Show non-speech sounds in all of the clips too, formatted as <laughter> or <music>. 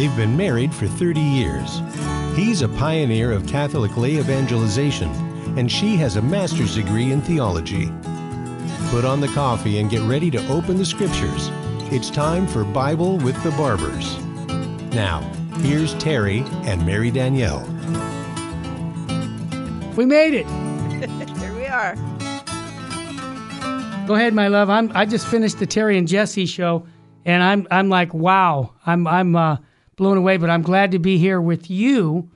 They've been married for 30 years. He's a pioneer of Catholic lay evangelization, and she has a master's degree in theology. Put on the coffee and get ready to open the scriptures. It's time for Bible with the Barbers. Now, here's Terry and Mary Danielle. We made it. <laughs> Here we are. Go ahead, my love. I'm. I just finished the Terry and Jesse show, and I'm. I'm like, wow. I'm. I'm uh, blown away. But I'm glad to be here with you,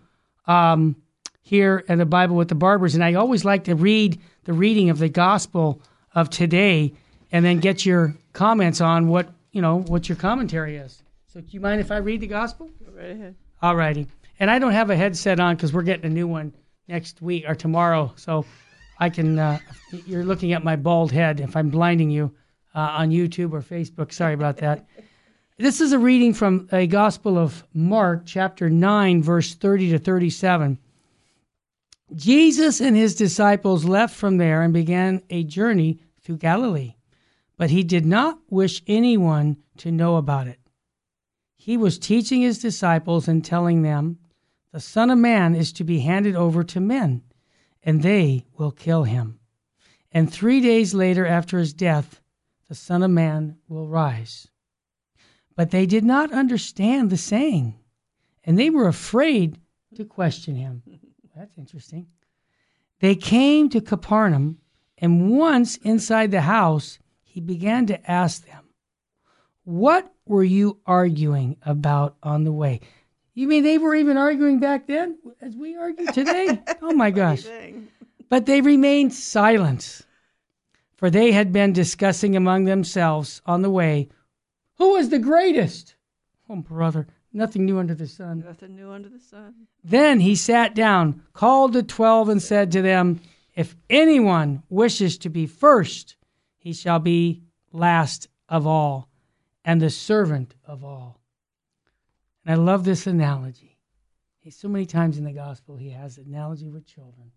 um, here at the Bible with the Barbers. And I always like to read the reading of the Gospel of today, and then get your comments on what you know what your commentary is. So, do you mind if I read the Gospel? Go right ahead. All righty. And I don't have a headset on because we're getting a new one next week or tomorrow. So I can, uh, you're looking at my bald head if I'm blinding you uh, on YouTube or Facebook. Sorry about that. This is a reading from a Gospel of Mark, chapter 9, verse 30 to 37. Jesus and his disciples left from there and began a journey through Galilee, but he did not wish anyone to know about it. He was teaching his disciples and telling them, The Son of Man is to be handed over to men, and they will kill him. And three days later, after his death, the Son of Man will rise. But they did not understand the saying, and they were afraid to question him. <laughs> That's interesting. They came to Capernaum, and once inside the house, he began to ask them, What were you arguing about on the way? You mean they were even arguing back then as we argue today? <laughs> oh my gosh. But they remained silent, for they had been discussing among themselves on the way who was the greatest. Oh, brother, nothing new under the sun. Nothing new under the sun. Then he sat down, called the twelve, and said to them, If anyone wishes to be first, he shall be last of all and the servant of all. And I love this analogy. He, so many times in the gospel, he has analogy with children.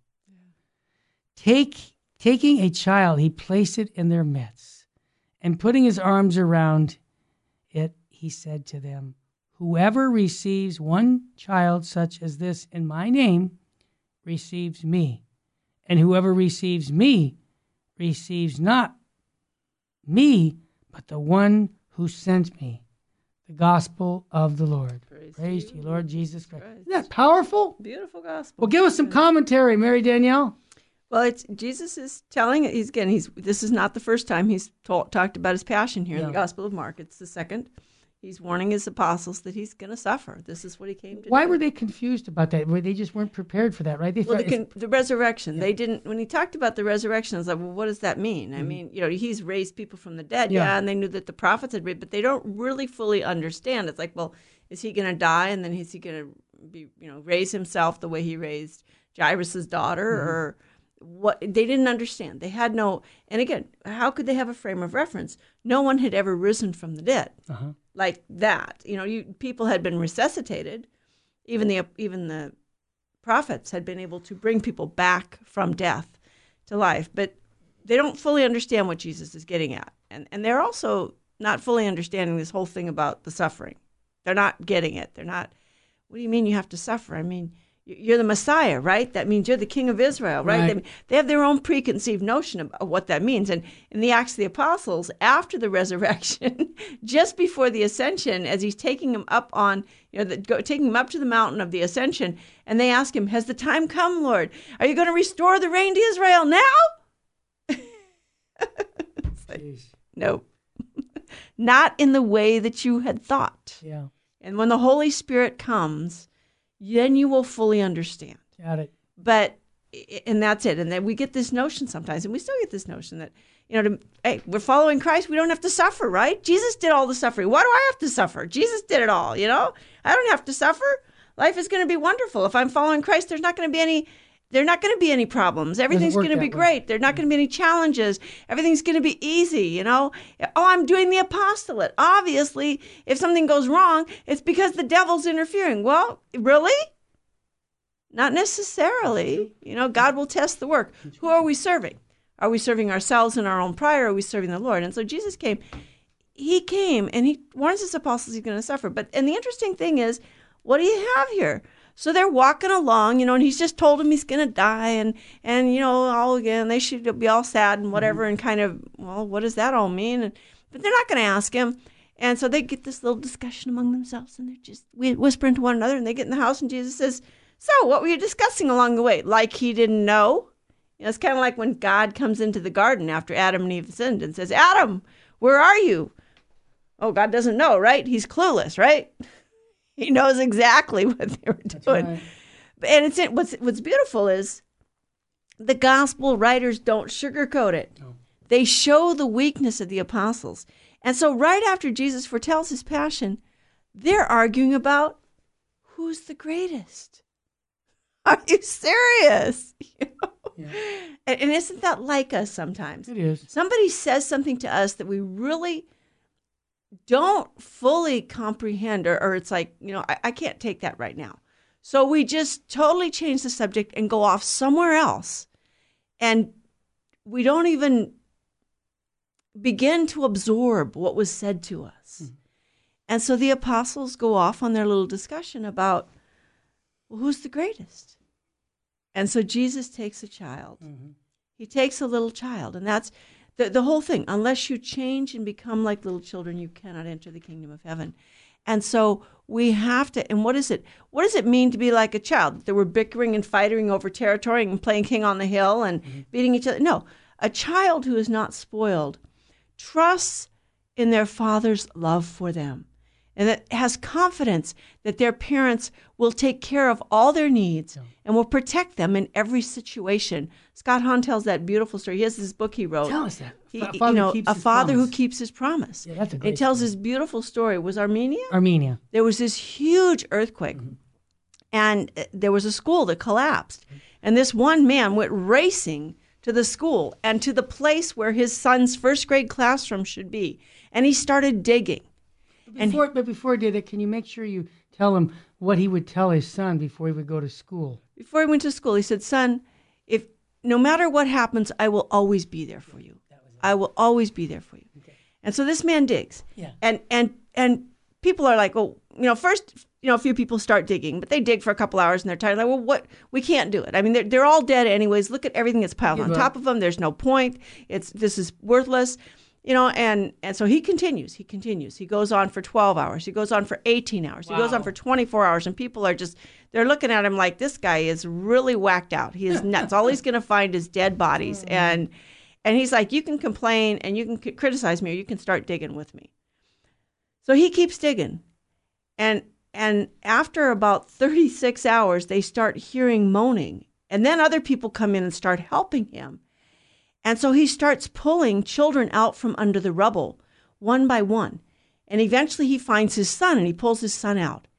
Take, taking a child, he placed it in their midst, and putting his arms around he said to them, Whoever receives one child such as this in my name receives me, and whoever receives me receives not me, but the one who sent me. The gospel of the Lord. Praise, Praise to you, Lord Jesus Christ. Christ. Isn't that powerful? Beautiful gospel. Well, give us some commentary, Mary Danielle. Well, it's Jesus is telling he's again he's this is not the first time he's ta- talked about his passion here in the Gospel of Mark. It's the second. He's warning his apostles that he's going to suffer. This is what he came to Why do. were they confused about that? Were they just weren't prepared for that, right? They Well, the, the resurrection. They didn't. When he talked about the resurrection, I was like, well, what does that mean? I mean, you know, he's raised people from the dead, Mm-hmm. Yeah. yeah, and they knew that the prophets had raised, but they don't really fully understand. It's like, well, is he going to die, and then is he going to be, you know, raise himself the way he raised Jairus's daughter, Mm-hmm. or what? They didn't understand. They had no. And again, how could they have a frame of reference? No one had ever risen from the dead uh-huh. like that. You know, you people had been resuscitated. Even the even the prophets had been able to bring people back from death to life, but they don't fully understand what Jesus is getting at. And and they're also not fully understanding this whole thing about the suffering. They're not getting it. They're not What do you mean you have to suffer? I mean, you're the Messiah, right? That means you're the King of Israel, right? Right. They, they have their own preconceived notion of, of what that means. And in the Acts of the Apostles, after the <laughs> resurrection, just before the ascension, as he's taking him up on, you know, the, go, taking him up to the mountain of the ascension, and they ask him, "Has the time come, Lord? Are you going to restore the reign to Israel now?" <laughs> Jeez. No, <laughs> not in the way that you had thought. Yeah, And when the Holy Spirit comes, then you will fully understand. got it. But and that's it. And then we get this notion sometimes, and we still get this notion that you know, to, hey, we're following Christ. We don't have to suffer, right? Jesus did all the suffering. Why do I have to suffer? Jesus did it all. You know, I don't have to suffer. Life is going to be wonderful if I'm following Christ. There's not going to be any. There are not going to be any problems. Everything's going to be that way. great. There's not going to be any challenges. Everything's going to be easy, you know? Oh, I'm doing the apostolate. Obviously, if something goes wrong, it's because the devil's interfering. Well, really? Not necessarily. You know, God will test the work. Who are we serving? Are we serving ourselves and our own pride or are we serving the Lord? And so Jesus came. he came and he warns his apostles he's going to suffer. But and the interesting thing is, what do you have here? So they're walking along, you know, and he's just told him he's going to die, and and you know, all again they should be all sad and whatever, mm-hmm. and kind of, well, what does that all mean? And, but they're not going to ask him. And so they get this little discussion among themselves, and they're just whispering to one another. And they get in the house, and Jesus says, "So, what were you discussing along the way? Like he didn't know? You know, it's kind of like when God comes into the garden after Adam and Eve sinned and says, "Adam, where are you?" Oh, God doesn't know, right? He's clueless, right? <laughs> He knows exactly what they were doing. Right. And it's what's what's beautiful is the gospel writers don't sugarcoat it. No. They show the weakness of the apostles. And so right after Jesus foretells his passion, they're arguing about who's the greatest. <laughs> Are you serious? <laughs> You know? yeah. and, and isn't that like us sometimes? It is. Somebody says something to us that we really don't fully comprehend, or, or it's like, you know, I, I can't take that right now. So we just totally change the subject and go off somewhere else. And we don't even begin to absorb what was said to us. Mm-hmm. And so the apostles go off on their little discussion about well, who's the greatest? And so Jesus takes a child. Mm-hmm. He takes a little child. And that's the, the whole thing. Unless you change and become like little children, you cannot enter the kingdom of heaven. And so we have to. And what is it? What does it mean to be like a child? That we're bickering and fighting over territory and playing king on the hill and mm-hmm. beating each other? No. A child who is not spoiled trusts in their father's love for them and that has confidence that their parents will take care of all their needs yeah. and will protect them in every situation. Scott Hahn tells that beautiful story. He has this book he wrote. Tell us that. He, you know, a father promise. who keeps his promise. Yeah, that's a great He tells story. this beautiful story. It Was Armenia? Armenia. There was this huge earthquake, mm-hmm. and uh, there was a school that collapsed. And this one man went racing to the school and to the place where his son's first grade classroom should be. And he started digging before, and, but before he did it, can you make sure you tell him what he would tell his son before he would go to school? Before he went to school, he said, "Son, if no matter what happens, I will always be there for you. I will always be there for you." Okay. And so this man digs. Yeah. And and and people are like, "Well, you know, first, you know, a few people start digging, but they dig for a couple hours and they're tired. Like, well, what? We can't do it. I mean, they're they're all dead anyways. Look at everything that's piled on top of them. There's no point. It's this is worthless." You know and and so he continues he continues. He goes on for 12 hours. He goes on for 18 hours. Wow. he goes on for 24 hours and people are just they're looking at him like this guy is really whacked out. He is nuts. All he's going to find is dead bodies. Mm-hmm. <laughs> and and he's like you can complain and you can c- criticize me or you can start digging with me. So he keeps digging. And and after about 36 hours they start hearing moaning. And then other people come in and start helping him and so he starts pulling children out from under the rubble, one by one. And eventually he finds his son and he pulls his son out.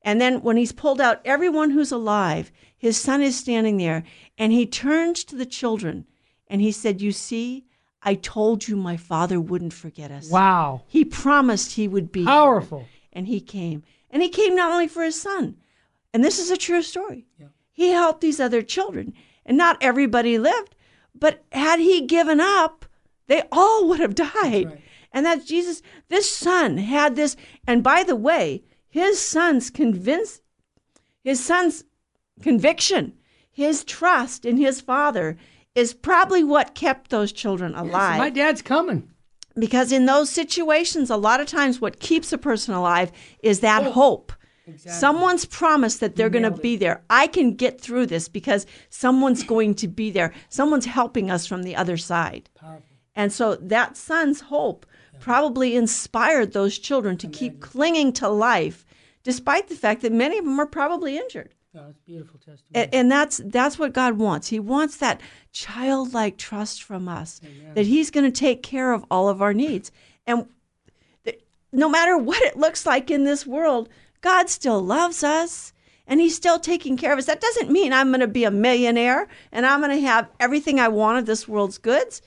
And then when he's pulled out everyone who's alive, his son is standing there and he turns to the children and he said, You see, I told you my father wouldn't forget us. Wow. He promised he would be powerful. Here. And he came. And he came not only for his son, and this is a true story. Yeah. He helped these other children. And not everybody lived, but had he given up, they all would have died. Right. And that's Jesus. This son had this. And by the way, his son's convinced, his son's conviction, his trust in his father is probably what kept those children alive. Yes, my dad's coming. Because in those situations, a lot of times what keeps a person alive is that oh. hope Exactly. Someone's promised that they're going to be there. I can get through this because someone's going to be there. Someone's helping us from the other side. Powerful. And so that son's hope yeah. probably inspired those children to Imagine. keep clinging to life, despite the fact that many of them are probably injured. Oh, that's beautiful testimony. And, and, that's that's what God wants. He wants that childlike trust from us Amen. that He's going to take care of all of our needs. And th- no matter what it looks like in this world, God still loves us and he's still taking care of us. That doesn't mean I'm going to be a millionaire and I'm going to have everything I want of this world's goods.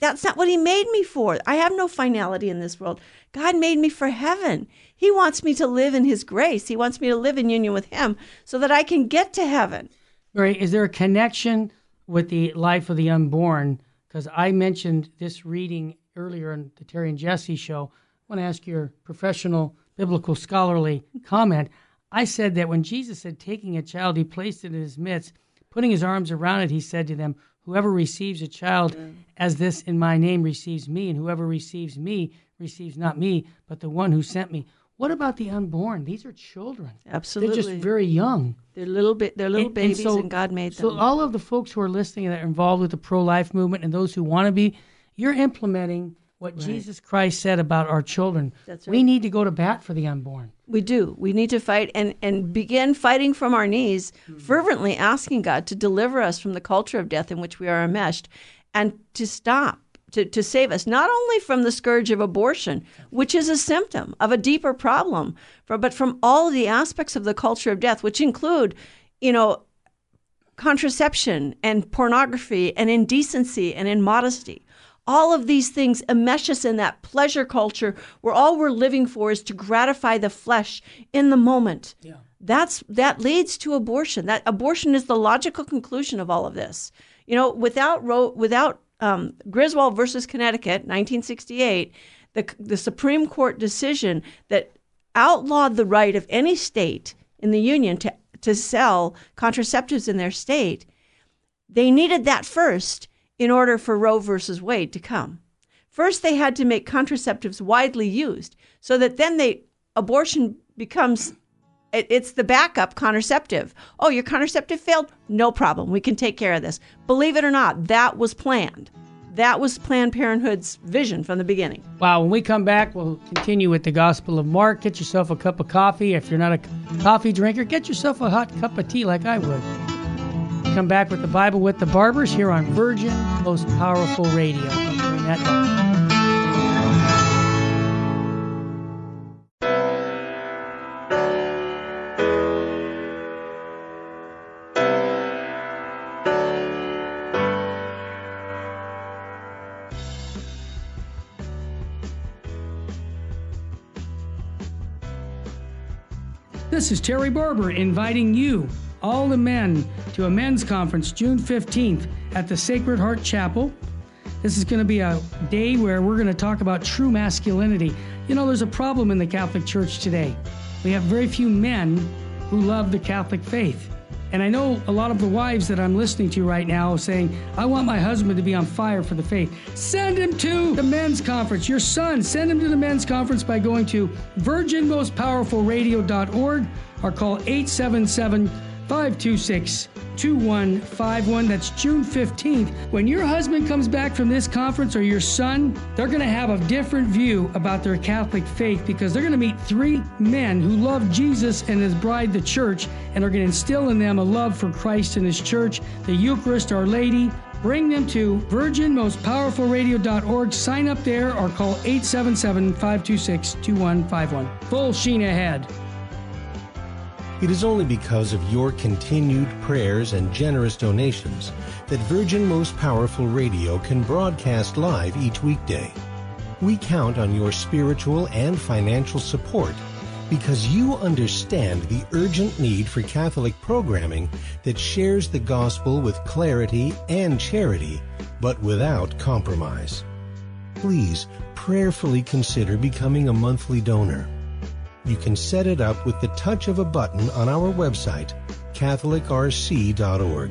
That's not what he made me for. I have no finality in this world. God made me for heaven. He wants me to live in his grace. He wants me to live in union with him so that I can get to heaven. Right. Is there a connection with the life of the unborn? Because I mentioned this reading earlier in the Terry and Jesse show. I want to ask your professional biblical scholarly comment. I said that when Jesus said, taking a child, he placed it in his midst, putting his arms around it, he said to them, Whoever receives a child as this in my name receives me, and whoever receives me receives not me, but the one who sent me. What about the unborn? These are children. Absolutely, they're just very young. They're little bit. They're little and, babies, and, so, and, God made them. So all of the folks who are listening that are involved with the pro-life movement and those who want to be, you're implementing what right. Jesus Christ said about our children. That's right. We need to go to bat for the unborn. We do. We need to fight and, and begin fighting from our knees, mm-hmm. fervently asking God to deliver us from the culture of death in which we are enmeshed and to stop to, to save us, not only from the scourge of abortion, which is a symptom of a deeper problem, for, but from all of the aspects of the culture of death, which include, you know, contraception and pornography and indecency and immodesty. All of these things enmesh us in that pleasure culture where all we're living for is to gratify the flesh in the moment. Yeah. That's that leads to abortion. That abortion is the logical conclusion of all of this. You know, without without um, Griswold versus Connecticut, 1968, the, the Supreme Court decision that outlawed the right of any state in the Union to, to sell contraceptives in their state, they needed that first in order for Roe versus Wade to come. First, they had to make contraceptives widely used so that then they abortion becomes it, it's the backup contraceptive. Oh, your contraceptive failed? No problem. We can take care of this. Believe it or not, that was planned. That was Planned Parenthood's vision from the beginning. Wow. When we come back, we'll continue with the Gospel of Mark. Get yourself a cup of coffee. If you're not a coffee drinker, get yourself a hot cup of tea like I would. Come back with the Bible with the Barbers here on Virgin Most Powerful Radio. This is Terry Barber inviting you, all the men, to a men's conference June 15th at the Sacred Heart Chapel. This is going to be a day where we're going to talk about true masculinity. You know, there's a problem in the Catholic Church today. We have very few men who love the Catholic faith. And I know a lot of the wives that I'm listening to right now saying, I want my husband to be on fire for the faith. Send him to the men's conference. Your son, send him to the men's conference by going to virginmostpowerfulradio.org or call 877 526 2151. That's June 15th. When your husband comes back from this conference or your son, they're going to have a different view about their Catholic faith because they're going to meet three men who love Jesus and his bride, the church, and are going to instill in them a love for Christ and his church, the Eucharist, Our Lady. Bring them to virginmostpowerfulradio.org. Sign up there or call 877 526 2151. Full sheen ahead. It is only because of your continued prayers and generous donations that Virgin Most Powerful Radio can broadcast live each weekday. We count on your spiritual and financial support because you understand the urgent need for Catholic programming that shares the gospel with clarity and charity, but without compromise. Please prayerfully consider becoming a monthly donor you can set it up with the touch of a button on our website, CatholicRC.org.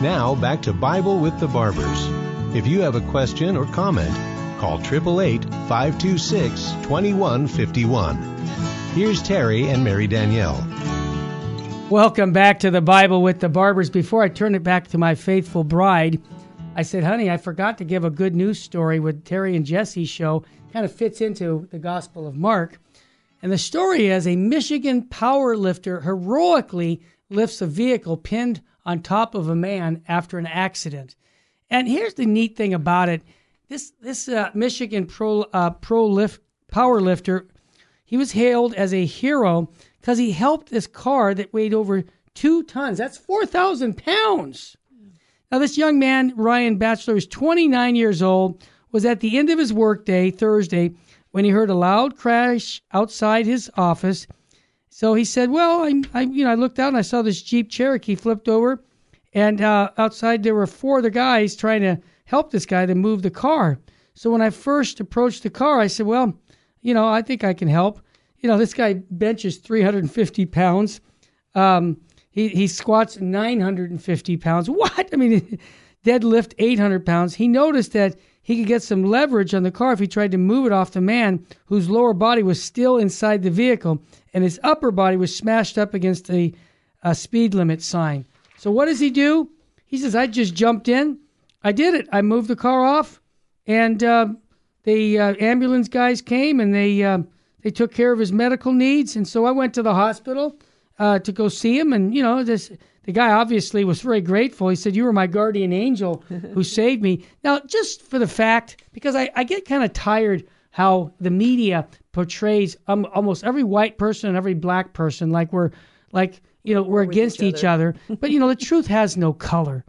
Now back to Bible with the Barbers. If you have a question or comment, Call 888 526 2151. Here's Terry and Mary Danielle. Welcome back to the Bible with the Barbers. Before I turn it back to my faithful bride, I said, honey, I forgot to give a good news story with Terry and Jesse's show. Kind of fits into the Gospel of Mark. And the story is a Michigan power lifter heroically lifts a vehicle pinned on top of a man after an accident. And here's the neat thing about it: this this uh, Michigan pro uh, pro lift power lifter, he was hailed as a hero because he helped this car that weighed over two tons. That's four thousand pounds. Now, this young man, Ryan Batchelor, is 29 years old, was at the end of his workday Thursday when he heard a loud crash outside his office. So he said, "Well, I, I you know, I looked out and I saw this Jeep Cherokee flipped over, and uh, outside there were four other guys trying to help this guy to move the car. So when I first approached the car, I said, "Well, you know, I think I can help. You know, this guy benches 350 pounds. Um, he he squats 950 pounds. <laughs> What? I mean, <laughs> deadlift 800 pounds. He noticed that." He could get some leverage on the car if he tried to move it off the man whose lower body was still inside the vehicle and his upper body was smashed up against a, a speed limit sign. So what does he do? He says, I just jumped in. I did it. I moved the car off, and uh, the uh, ambulance guys came and they uh, they took care of his medical needs. And so I went to the hospital uh, to go see him. And you know, this the guy obviously was very grateful. He said, You were my guardian angel who <laughs> saved me. Now, just for the fact, because I, I get kind of tired how the media portrays um, almost every white person and every black person like we're like you know we're against each, each other. but you know the <laughs> truth has no color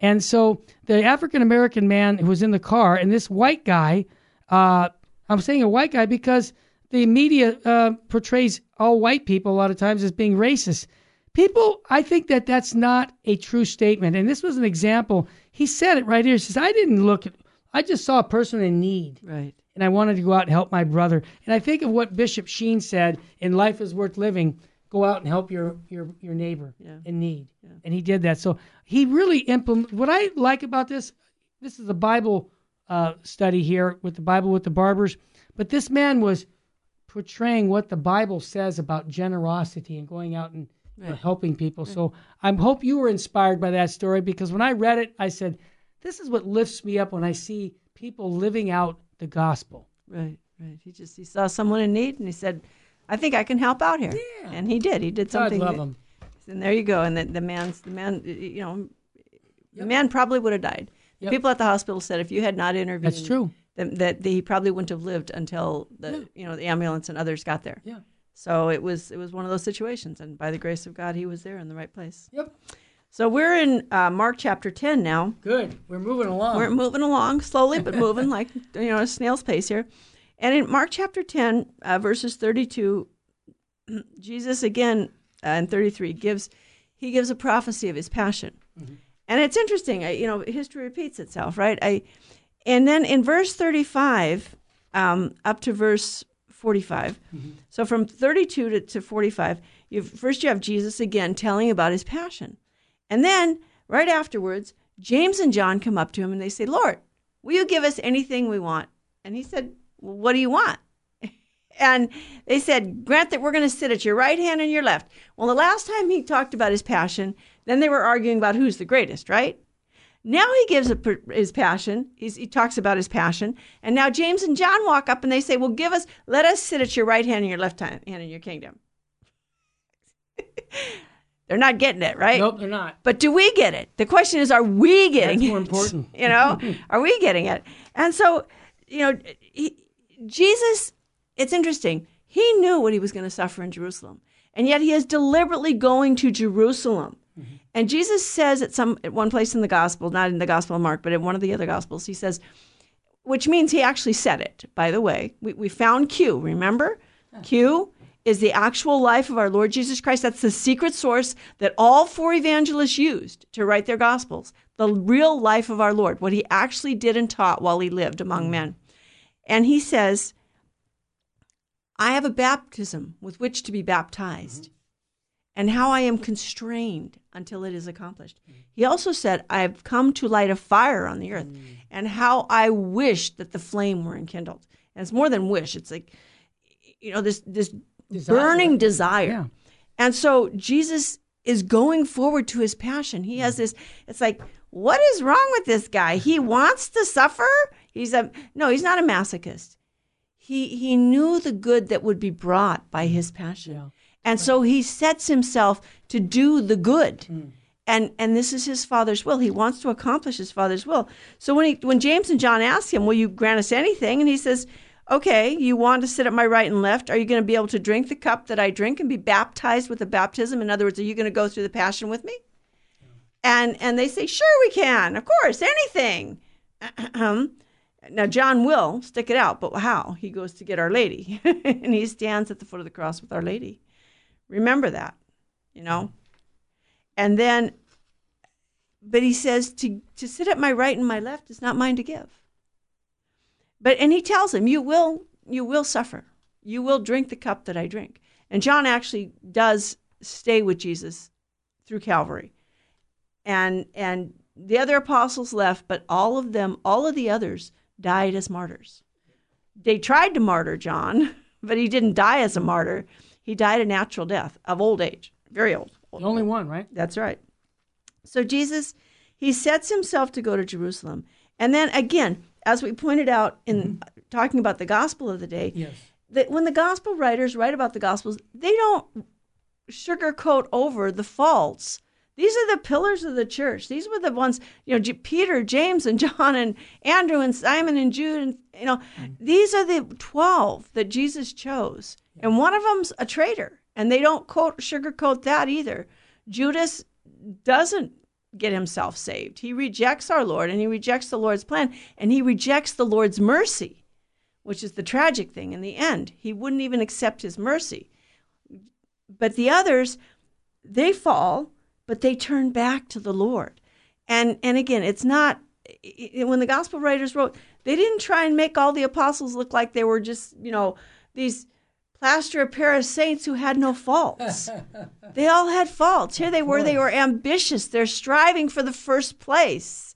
and so the african american man who was in the car and this white guy uh, i'm saying a white guy because the media uh, portrays all white people a lot of times as being racist People, I think that that's not a true statement. And this was an example. He said it right here. He says, I didn't look at, I just saw a person in need. Right. And I wanted to go out and help my brother. And I think of what Bishop Sheen said in Life is Worth Living go out and help your, your, your neighbor yeah. in need. Yeah. And he did that. So he really implemented, what I like about this, this is a Bible uh, study here with the Bible with the barbers, but this man was portraying what the Bible says about generosity and going out and right. helping people. Right. So I hope you were inspired by that story because when I read it, I said, this is what lifts me up when I see people living out the gospel. Right, right. He just he saw someone in need and he said, I think I can help out here. Yeah. And he did. He did something. God love him. And there you go. And the, the man's the man. You know, yep. the man probably would have died. Yep. People at the hospital said if you had not intervened, that's true. That, that he probably wouldn't have lived until the yeah. you know the ambulance and others got there. Yeah. So it was it was one of those situations, and by the grace of God, he was there in the right place. Yep. So we're in uh, Mark chapter ten now. Good. We're moving along. We're moving along slowly, but moving like <laughs> you know a snail's pace here. And in Mark chapter ten, uh, verses thirty-two, <clears throat> Jesus again uh, in thirty-three gives he gives a prophecy of his passion, mm-hmm. and it's interesting. I, you know, history repeats itself, right? I, and then in verse thirty-five um, up to verse 45. Mm-hmm. So from 32 to, to 45, you first you have Jesus again telling about his passion. And then right afterwards, James and John come up to him and they say, Lord, will you give us anything we want? And he said, well, What do you want? <laughs> and they said, Grant that we're going to sit at your right hand and your left. Well, the last time he talked about his passion, then they were arguing about who's the greatest, right? Now he gives a, his passion. He's, he talks about his passion. And now James and John walk up and they say, Well, give us, let us sit at your right hand and your left hand in your kingdom. <laughs> they're not getting it, right? Nope, they're not. But do we get it? The question is, are we getting That's it? more important. <laughs> you know, <laughs> are we getting it? And so, you know, he, Jesus, it's interesting. He knew what he was going to suffer in Jerusalem. And yet he is deliberately going to Jerusalem. And Jesus says at some at one place in the gospel, not in the Gospel of Mark, but in one of the other gospels, he says, which means he actually said it, by the way. We, we found Q, remember? Q is the actual life of our Lord Jesus Christ. That's the secret source that all four evangelists used to write their gospels. The real life of our Lord, what he actually did and taught while he lived among mm-hmm. men. And he says, I have a baptism with which to be baptized. Mm-hmm and how I am constrained until it is accomplished. He also said, I have come to light a fire on the earth, mm. and how I wish that the flame were enkindled. And it's more than wish, it's like, you know, this, this desire. burning desire. Yeah. And so Jesus is going forward to his passion. He has this, it's like, what is wrong with this guy? He wants to suffer. He's a, no, he's not a masochist. He he he knew the good that would be brought by his passion. Yeah. And so he sets himself to do the good. And and this is his father's will. He wants to accomplish his father's will. So when he when James and John ask him, "Will you grant us anything?" and he says, "Okay, you want to sit at my right and left? Are you going to be able to drink the cup that I drink and be baptized with the baptism? In other words, are you going to go through the passion with me?" And and they say, "Sure, we can. Of course, anything." <clears throat> now John will stick it out, but how? He goes to get Our Lady, <laughs> and he stands at the foot of the cross with Our Lady. Remember that, you know. And then, but he says to to sit at my right and my left is not mine to give. But and he tells him, you will you will suffer. You will drink the cup that I drink. And John actually does stay with Jesus through Calvary. And and the other apostles left, but all of them, all of the others died as martyrs. They tried to martyr John, <laughs> but he didn't die as a martyr. He died a natural death of old age, very old. The only one, right? That's right. So Jesus, he sets himself to go to Jerusalem. And then again, as we pointed out in mm-hmm. talking about the gospel of the day, Yes. that when the gospel writers write about the gospels, they don't sugarcoat over the faults. These are the pillars of the church. These were the ones, you know, Peter, James, and <laughs> John, and Andrew, and Simon, and Jude, and you know, mm-hmm. these are the twelve that Jesus chose, and one of them's a traitor, and they don't quote sugarcoat that either. Judas doesn't get himself saved. He rejects our Lord, and he rejects the Lord's plan, and he rejects the Lord's mercy which is the tragic thing in the end. He wouldn't even accept his mercy. But the others, they fall, but they turn back to the Lord. And and again, it's not when the gospel writers wrote, they didn't try and make all the apostles look like they were just, you know, these plaster of Paris saints who had no faults. <laughs> they all had faults. Here they were, they were ambitious. They're striving for the first place.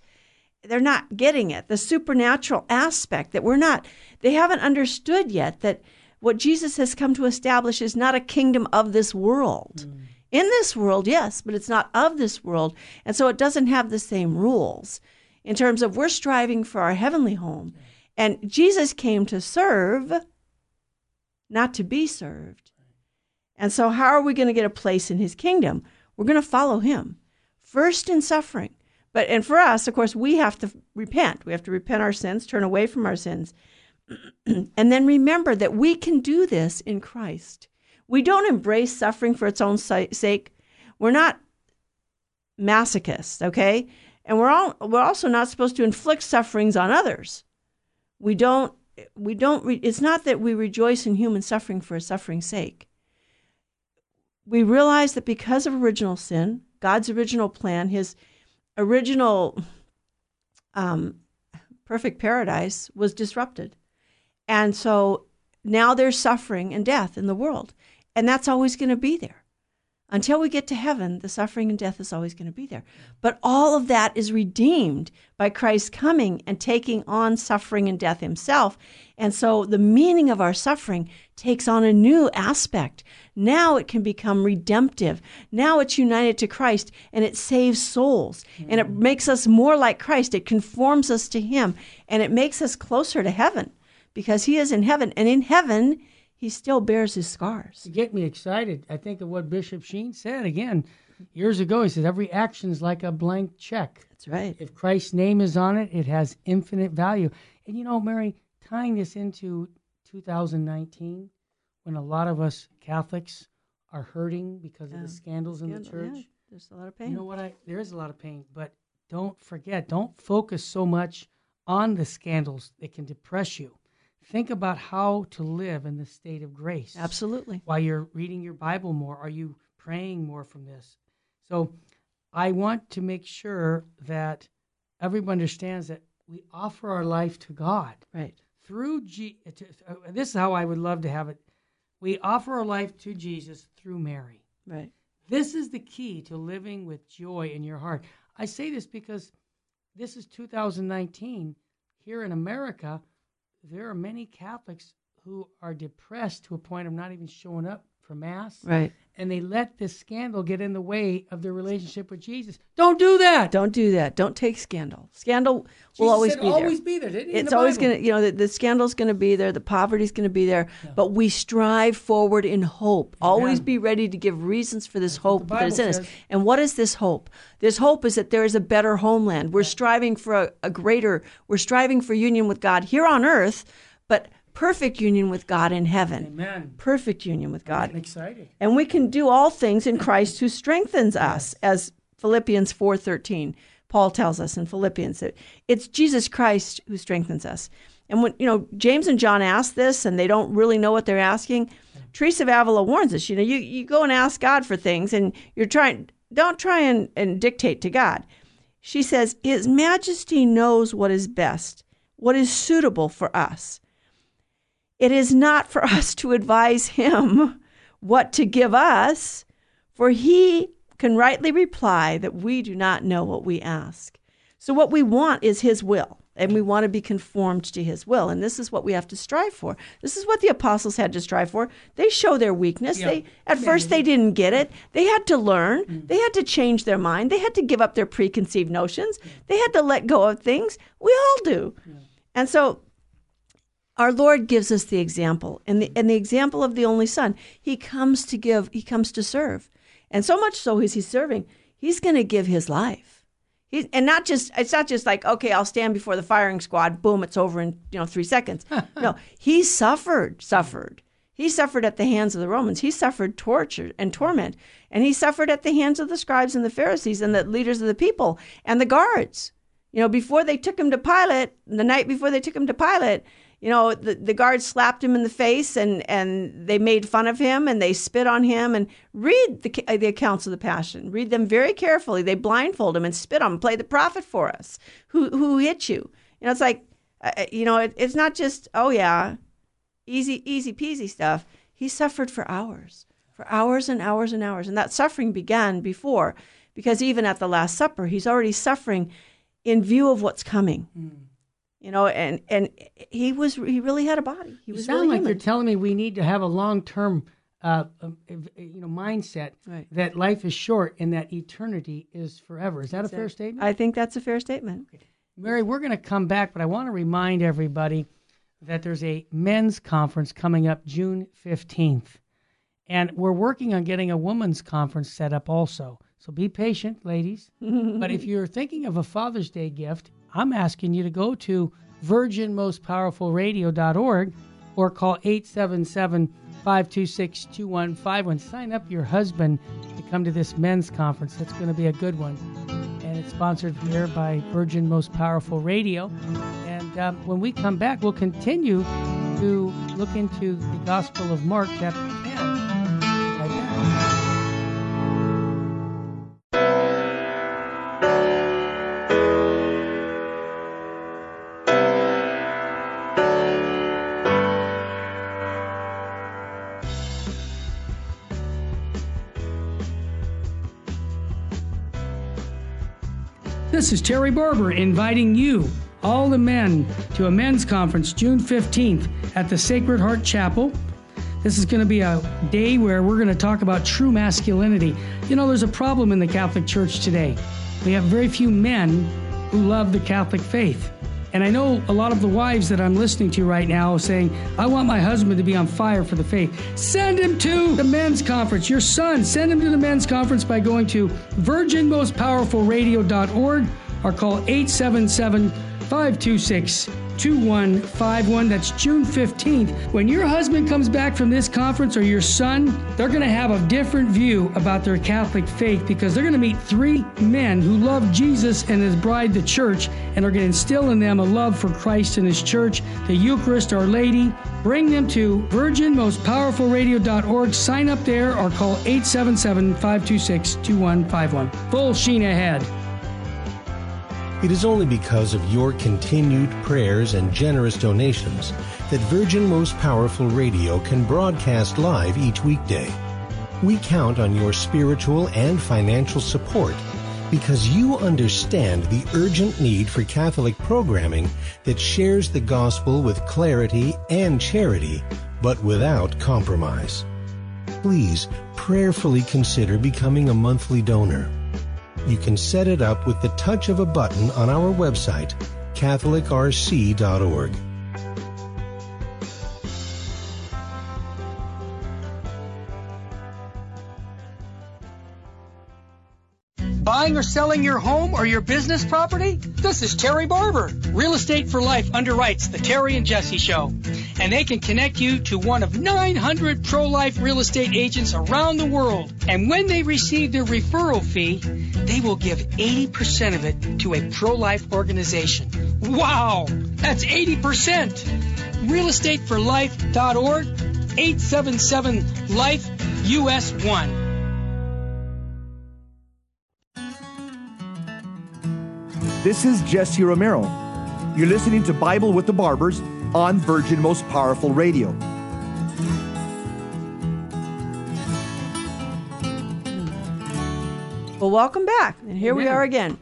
They're not getting it. The supernatural aspect that we're not they haven't understood yet that what jesus has come to establish is not a kingdom of this world. Hmm. In this world yes but it's not of this world. And so it doesn't have the same rules. In terms of we're striving for our heavenly home. And jesus came to serve not to be served and so how are we going to get a place in his kingdom we're going to follow him first in suffering but and for us, of course, we have to repent. We have to repent our sins, turn away from our sins, <clears throat> and then remember that we can do this in Christ. We don't embrace suffering for its own sake. We're not masochists, okay? And we're all we're also not supposed to inflict sufferings on others. We don't we don't re, it's not that we rejoice in human suffering for a suffering's sake. We realize that because of original sin, God's original plan, his original um, perfect paradise was disrupted. And so now there's suffering and death in the world. And that's always going to be there. Until we get to heaven, the suffering and death is always going to be there. But all of that is redeemed by Christ coming and taking on suffering and death himself. And so the meaning of our suffering takes on a new aspect. Now it can become redemptive. Now it's united to Christ and it saves souls and it makes us more like Christ. It conforms us to him and it makes us closer to heaven because he is in heaven. And in heaven, he still bears his scars. You get me excited. I think of what Bishop Sheen said again years ago. He says, Every action is like a blank check. That's right. If Christ's name is on it, it has infinite value. And you know, Mary, tying this into 2019, when a lot of us Catholics are hurting because of the scandals in the church. yeah, there's a lot of pain. You know what? I there is a lot of pain, but don't forget, don't focus so much on the scandals that can depress you. Think about how to live in the state of grace. Absolutely. While you're reading your Bible more, are you praying more from this? So, I want to make sure that everyone understands that we offer our life to God Right. through G. to- uh, This is how I would love to have it. We offer our life to Jesus through Mary. Right. This is the key to living with joy in your heart. I say this because this is 2019. Here in America, there are many Catholics who are depressed to a point of not even showing up for Mass. Right. And they let this scandal get in the way of their relationship with Jesus. Don't do that. Don't do that. Don't take scandal. Scandal Jesus will always be there. always be there. It's the always going to, you know, the, the scandal's going to be there, the poverty's going to be there, but we strive forward in hope. Always be ready to give reasons for this hope that is in us. And what is this hope? This hope is that there is a better homeland. We're striving for a, a greater, we're striving for union with God here on earth, but perfect union with God in heaven. Amen. Perfect union with God. I'm excited. And we can do all things in Christ who strengthens us, as Philippians 4:13 Paul tells us in Philippians that it's Jesus Christ who strengthens us. And when you know James and John ask this and they don't really know what they're asking, Teresa of Avila warns us, you know, you, you go and ask God for things and you're trying don't try and, and dictate to God. She says, His Majesty knows what is best, what is suitable for us. It is not for <laughs> us to advise him what to give us, for he can rightly reply that we do not know what we ask. So, what we want is his will, and we want to be conformed to his will. And this is what we have to strive for. This is what the apostles had to strive for. They show their weakness. Yeah. They at first they didn't get it. They had to learn. Mm. They had to change their mind. They had to give up their preconceived notions. They had to let go of things. We all do. And so our Lord gives us the example, and the and the example of the only Son. He comes to give. He comes to serve, and so much so is he serving. He's going to give his life. He, and not just it's not just like okay, I'll stand before the firing squad. Boom, it's over in you know three seconds. <laughs> no, he suffered, suffered. He suffered at the hands of the Romans. He suffered torture and torment, and he suffered at the hands of the scribes and the Pharisees and the leaders of the people and the guards. You know, before they took him to Pilate, the night before they took him to Pilate, you know, the, the guards slapped him in the face and, and they made fun of him and they spit on him. And read the, the accounts of the Passion. Read them very carefully. They blindfold him and spit on him. Play the prophet for us. Who, who hit you? You know, it's like, uh, you know, it, it's not just, oh, yeah, easy, easy peasy stuff. He suffered for hours, for hours and hours and hours. And that suffering began before, because even at the Last Supper, he's already suffering in view of what's coming. You know, and and he was he really had a body. He You was sound really like human. you're telling me we need to have a long term, uh, uh, you know, mindset Right. that life is short and that eternity is forever. Is that a fair statement? I think that's a fair statement. Mary, we're going to come back, but I want to remind everybody that there's a men's conference coming up June 15th. And we're working on getting a women's conference set up also. So be patient, ladies. <laughs> but if you're thinking of a Father's Day gift, I'm asking you to go to virginmostpowerfulradio.org or call 877 526 2151. Sign up your husband to come to this men's conference. That's going to be a good one and it's sponsored here by Virgin Most Powerful Radio. And um, when we come back, we'll continue to look into the Gospel of Mark, chapter 10. This is Terry Barber inviting you, all the men, to a men's conference June 15th at the Sacred Heart Chapel. This is going to be a day where we're going to talk about true masculinity. You know, there's a problem in the Catholic Church today. We have very few men who love the Catholic faith. And I know a lot of the wives that I'm listening to right now saying, I want my husband to be on fire for the faith. Send him to the men's conference. Your son, send him to the men's conference by going to virginmostpowerfulradio.org or call 877 526 2151. That's June 15th. When your husband comes back from this conference or your son, they're going to have a different view about their Catholic faith because they're going to meet three men who love Jesus and his bride, the church, and are going to instill in them a love for Christ and his church, the Eucharist, Our Lady. Bring them to virginmostpowerfulradio.org. Sign up there or call 877 526 2151. Full sheen ahead. It is only because of your continued prayers and generous donations that Virgin Most Powerful Radio can broadcast live each weekday. We count on your spiritual and financial support because you understand the urgent need for Catholic programming that shares the gospel with clarity and charity, but without compromise. please prayerfully consider becoming a monthly donor. You can set it up with the touch of a button on our website, CatholicRC.org. Buying or selling your home or your business property? This is Terry Barber. Real Estate for Life underwrites the Terry and Jesse Show, and they can connect you to one of 900 pro-life real estate agents around the world. And when they receive their referral fee, they will give 80% of it to a pro-life organization. Wow, that's 80%. Realestateforlife.org, 877 Life US 1. This is Jesse Romero. You're listening to Bible with the Barbers on Virgin Most Powerful Radio. Well, welcome back. And here we are again.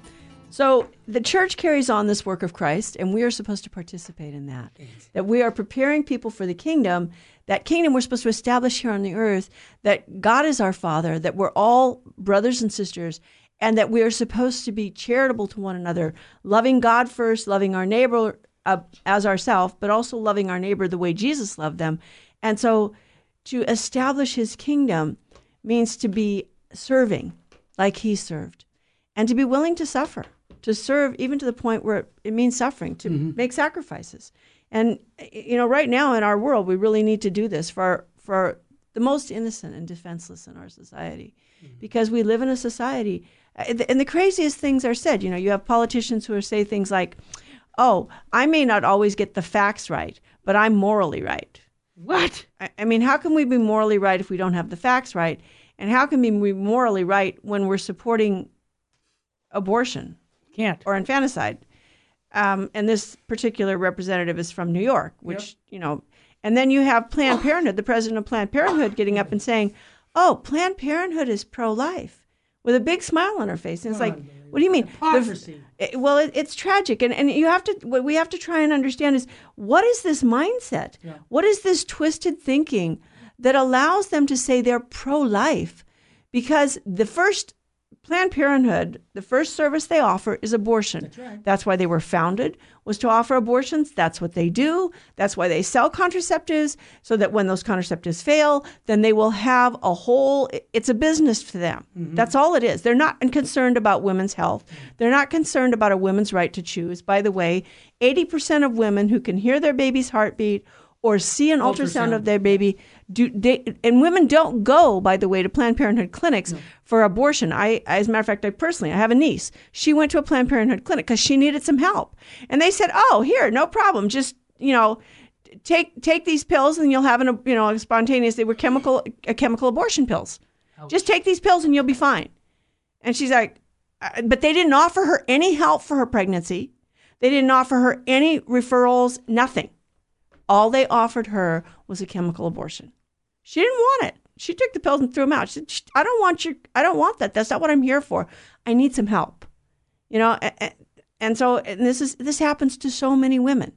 So the church carries on this work of Christ, and we are supposed to participate in that. That we are preparing people for the kingdom, that kingdom we're supposed to establish here on the earth, that God is our Father, that we're all brothers and sisters, and that we are supposed to be charitable to one another, loving God first, loving our neighbor uh, as ourselves, but also loving our neighbor the way Jesus loved them. And so to establish his kingdom means to be serving like he served and to be willing to suffer, to serve even to the point where it means suffering, to make sacrifices. And you know, right now in our world, we really need to do this for for the most innocent and defenseless in our society, because we live in a society, uh, and the craziest things are said. You know, you have politicians who say things like, "Oh, I may not always get the facts right, but I'm morally right." What? I, I mean, how can we be morally right if we don't have the facts right? And how can we be morally right when we're supporting abortion Can't. or infanticide? Um, and this particular representative is from New York, which, Yep. you know, and then you have Planned Parenthood, the president of Planned Parenthood, getting up and saying, oh, Planned Parenthood is pro life with a big smile on her face. And it's like, what do you mean? Hypocrisy. it- well, it, it's tragic, and and you have to. What we have to try and understand is what is this mindset? What is this twisted thinking that allows them to say they're pro-life? Because the first Planned Parenthood, the first service they offer is abortion. That's why they were founded was to offer abortions. That's what they do. That's why they sell contraceptives so that when those contraceptives fail, then they will have a whole it's a business for them. Mm-hmm. That's all it is. They're not concerned about women's health. They're not concerned about a woman's right to choose. By the way, 80% of women who can hear their baby's heartbeat or see an ultrasound, Ultrasound. of their baby do they and women don't go by the way to planned parenthood clinics for abortion. I as a matter of fact i personally i have a niece. She went to a planned parenthood clinic because she needed some help. And they said oh here no problem. Just you know take take these pills and you'll have an you know spontaneous they were chemical uh, chemical abortion pills. Just take these pills and you'll be fine. And she's like uh, but they didn't offer her any help for her pregnancy. They didn't offer her any referrals nothing. All they offered her was a chemical abortion. She didn't want it. She took the pills and threw them out. She said, "I don't want your. I don't want that. That's not what I'm here for. I need some help." You know, a- a- and so and this is this happens to so many women.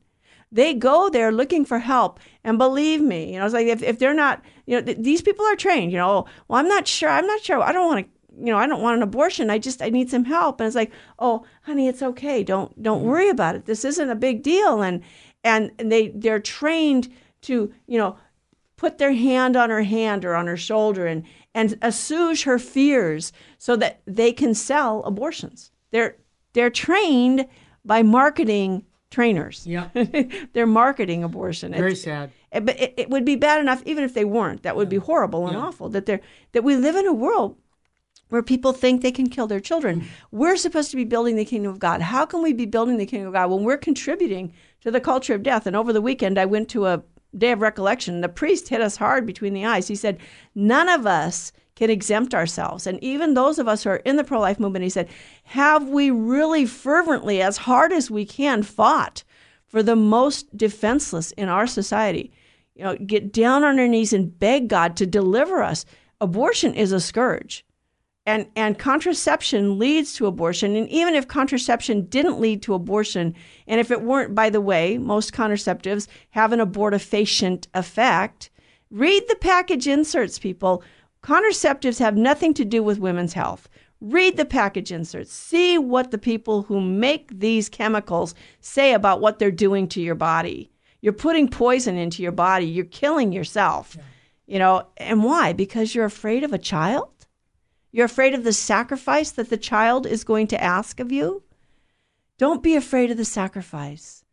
They go there looking for help, and believe me, you know, it's like if, if they're not, you know, th- these people are trained. You know, oh, well, I'm not sure. I'm not sure. I don't want to. You know, I don't want an abortion. I just I need some help. And it's like, oh, honey, it's okay. Don't don't worry about it. This isn't a big deal. And and they they're trained to you know put their hand on her hand or on her shoulder and and assuage her fears so that they can sell abortions. They're they're trained by marketing trainers. Yeah. <laughs> they're marketing abortion. Very It's- sad. it- but it, it would be bad enough even if they weren't. That would be horrible and awful. That they're that we live in a world where people think they can kill their children. Mm. We're supposed to be building the kingdom of God. How can we be building the kingdom of God when we're contributing to the culture of death? And over the weekend, I went to a day of recollection. The priest hit us hard between the eyes. He said, None of us can exempt ourselves. And even those of us who are in the pro life movement, he said, Have we really fervently, as hard as we can, fought for the most defenseless in our society? You know, get down on our knees and beg God to deliver us. Abortion is a scourge and and contraception leads to abortion and even if contraception didn't lead to abortion and if it weren't by the way most contraceptives have an abortifacient effect Read the package inserts, people. Contraceptives have nothing to do with women's health. Read the package inserts. See what the people who make these chemicals say about what they're doing to your body. You're putting poison into your body. You're killing yourself. Yeah. You know, and why? Because you're afraid of a child? You're afraid of the sacrifice that the child is going to ask of you? Don't be afraid of the sacrifice.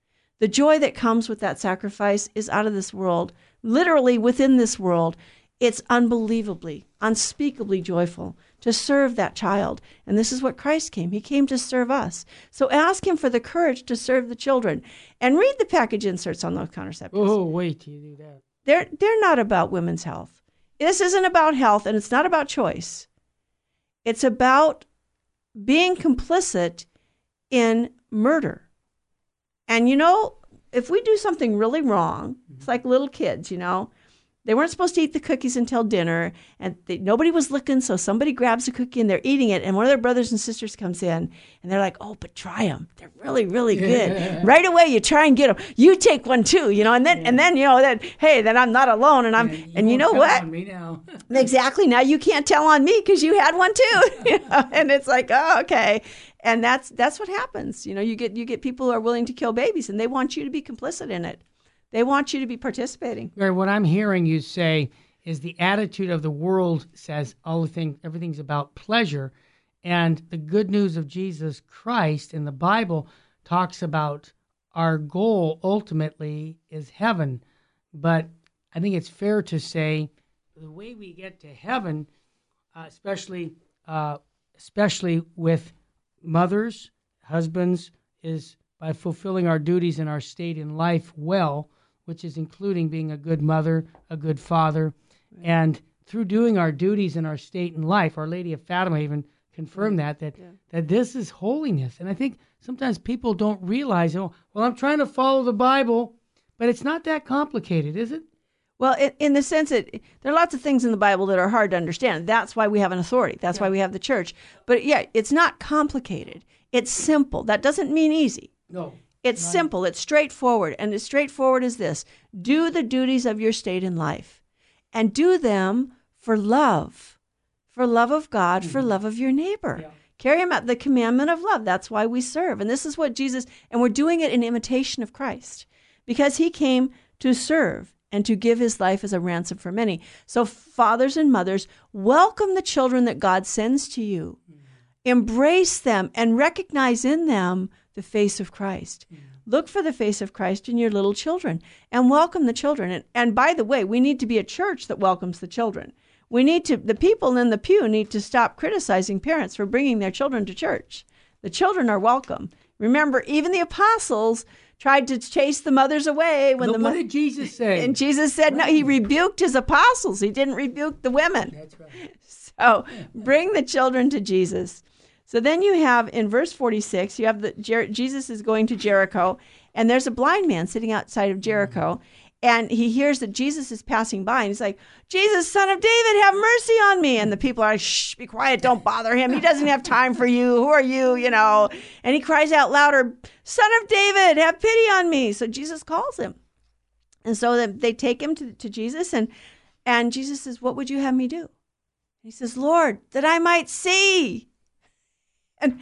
The joy that comes with that sacrifice is out of this world, literally within this world. It's unbelievably, unspeakably joyful to serve that child. And this is what Christ came. He came to serve us. So ask Him for the courage to serve the children. And read the package inserts on those contraceptives. Oh, wait you do that. They're, they're not about women's health. This isn't about health, and it's not about choice. It's about being complicit in murder. And you know, if we do something really wrong, it's mm-hmm. like little kids, you know, they weren't supposed to eat the cookies until dinner, and they, nobody was looking. So somebody grabs a cookie and they're eating it, and one of their brothers and sisters comes in, and they're like, "Oh, but try them. They're really, really good." <laughs> right away, you try and get them. You take one too, you know, and then yeah. and then you know that hey, then I'm not alone, and I'm yeah, and you know what? now. <laughs> exactly. Now you can't tell on me because you had one too, <laughs> you know? and it's like, oh, okay. And that's that's what happens. You know, you get you get people who are willing to kill babies, and they want you to be complicit in it. They want you to be participating. Mary, What I'm hearing you say is the attitude of the world says all the thing, everything's about pleasure, and the good news of Jesus Christ in the Bible talks about our goal ultimately is heaven. But I think it's fair to say the way we get to heaven, uh, especially uh, especially with mothers, husbands, is by fulfilling our duties in our state in life well which is including being a good mother, a good father, right. and through doing our duties in our state and life, Our Lady of Fatima even confirmed that that yeah. that this is holiness. And I think sometimes people don't realize, oh, well, I'm trying to follow the Bible, but it's not that complicated, is it? Well, in, in the sense that there are lots of things in the Bible that are hard to understand. That's why we have an authority. That's yeah. why we have the church. But yeah, it's not complicated. It's simple. That doesn't mean easy. No. It's right. simple, it's straightforward. And as straightforward as this do the duties of your state in life and do them for love, for love of God, mm-hmm. for love of your neighbor. Yeah. Carry them out the commandment of love. That's why we serve. And this is what Jesus, and we're doing it in imitation of Christ because he came to serve and to give his life as a ransom for many. So, fathers and mothers, welcome the children that God sends to you. Mm-hmm. Embrace them and recognize in them the face of Christ. Look for the face of Christ in your little children and welcome the children. And, and by the way, we need to be a church that welcomes the children. We need to, the people in the pew need to stop criticizing parents for bringing their children to church. The children are welcome. Remember, even the apostles tried to chase the mothers away when Look, the what did Jesus say? And Jesus said, right. no, he rebuked his apostles. He didn't rebuke the women. That's right. <laughs> So bring the children to Jesus. So then you have in verse 46, you have the Jer- Jesus is going to Jericho, and there's a blind man sitting outside of Jericho, mm-hmm. and he hears that Jesus is passing by, and he's like, "Jesus, son of David, have mercy on me!" And the people are, like, "Shh, be quiet, don't bother him. He doesn't have time for you. Who are you? You know?" And he cries out louder, "Son of David, have pity on me!" So Jesus calls him, and so they take him to, to Jesus, and and Jesus says, "What would you have me do?" He says, "Lord, that I might see." And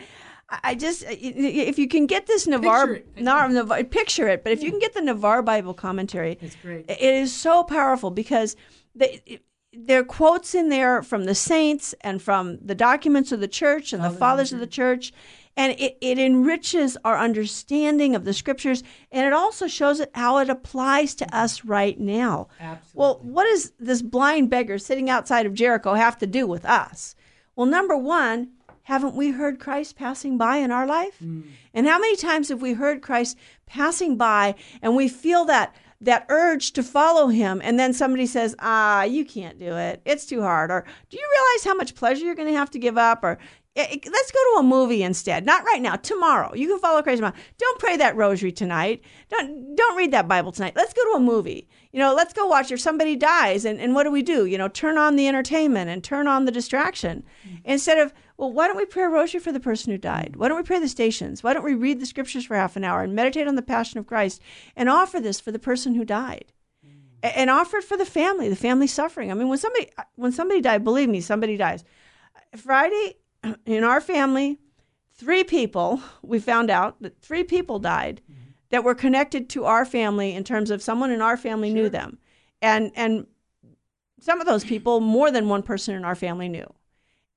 I just uh, if you can get this Navarre picture it. Navarre, picture it, but if you can get the Navarre Bible commentary, it's great. It is so powerful because they, there are quotes in there from the saints and from the documents of the church and the fathers of the church, and it, it enriches our understanding of the scriptures, and it also shows it how it applies to us right now. Absolutely. Well, what does this blind beggar sitting outside of Jericho have to do with us? Well, number one, haven't we heard Christ passing by in our life? Mm. And how many times have we heard Christ passing by and we feel that that urge to follow him and then somebody says, "Ah, you can't do it. It's too hard." Or, "Do you realize how much pleasure you're going to have to give up?" Or, let's go to a movie instead. Not right now. Tomorrow. You can follow Christ. Tomorrow. Don't pray that rosary tonight. Don't don't read that Bible tonight. Let's go to a movie. You know, let's go watch if somebody dies and, and what do we do? You know, turn on the entertainment and turn on the distraction. Mm-hmm. Instead of well, why don't we pray a rosary for the person who died? Why don't we pray the stations? Why don't we read the scriptures for half an hour and meditate on the passion of Christ and offer this for the person who died? a- and offer it for the family, the family suffering. I mean, when somebody when somebody died, believe me, somebody dies. Friday <clears throat> in our family, three people we found out that three people died that were connected to our family in terms of someone in our family knew them, and and some of those people more than one person in our family knew,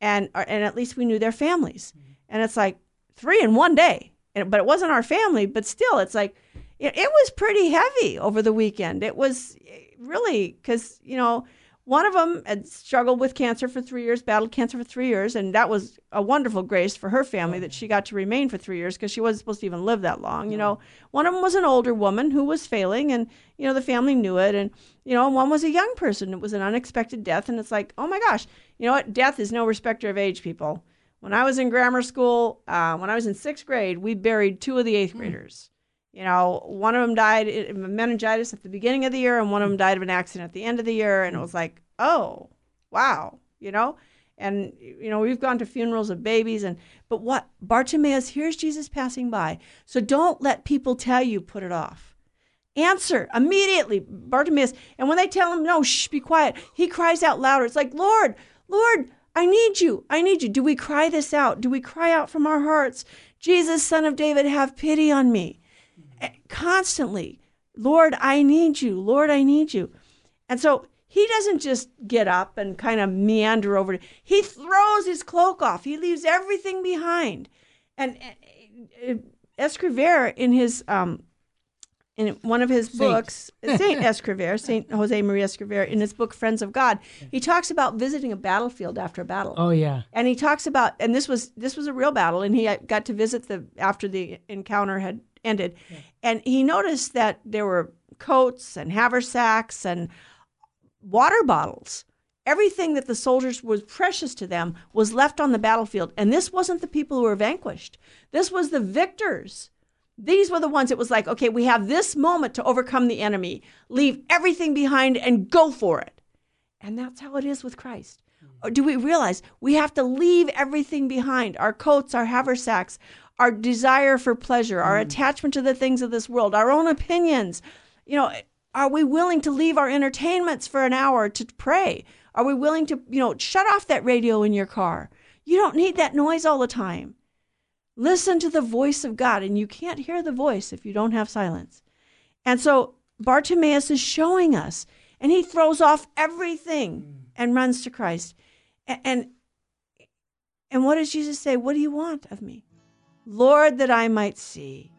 and and at least we knew their families, and it's like three in one day, and, but it wasn't our family, but still, it's like it, it was pretty heavy over the weekend. It was eh, really because you know one of them had struggled with cancer for three years, battled cancer for three years, and that was a wonderful grace for her family that she got to remain for three years because she wasn't supposed to even live that long. You know, one of them was an older woman who was failing, and you know the family knew it, and you know one was a young person. It was an unexpected death, and it's like, oh my gosh, you know what? Death is no respecter of age, people. When I was in grammar school, uh, when I was in sixth grade, we buried two of the eighth graders. You know, one of them died of meningitis at the beginning of the year, and one of them died of an accident at the end of the year. And it was like, oh, wow, you know. And you know, we've gone to funerals of babies, and but what Bartimaeus here's Jesus passing by. So don't let people tell you put it off. Answer immediately, Bartimaeus. And when they tell him no, shh, be quiet, he cries out louder. It's like, Lord, Lord, I need you. I need you. Do we cry this out? Do we cry out from our hearts? Jesus, Son of David, have pity on me constantly, Lord, I need you. Lord, I need you. And so he doesn't just get up and kind of meander over. He throws his cloak off. He leaves everything behind. And uh, Escrivá in his um, in one of his Saint. books, Saint <laughs> Escrivá, Saint Jose Maria Escrivá, in his book Friends of God, he talks about visiting a battlefield after a battle. Oh yeah. and he talks about and this was this was a real battle and he uh, got to visit the after the encounter had ended. And he noticed that there were coats and haversacks and water bottles. Everything that the soldiers was precious to them was left on the battlefield. And this wasn't the people who were vanquished. This was the victors these were the ones it was like okay we have this moment to overcome the enemy leave everything behind and go for it and that's how it is with Christ. Or do we realize we have to leave everything behind our coats, our haversacks, our desire for pleasure, our mm. attachment to the things of this world, our own opinions? You know, are we willing to leave our entertainments for an hour to pray? Are we willing to, you know, shut off that radio in your car? You don't need that noise all the time. Listen to the voice of God, and you can't hear the voice if you don't have silence. And so Bartimaeus is showing us, and he throws off everything and runs to Christ. A- And, and what does Jesus say? What do you want of me? Lord, that I might see.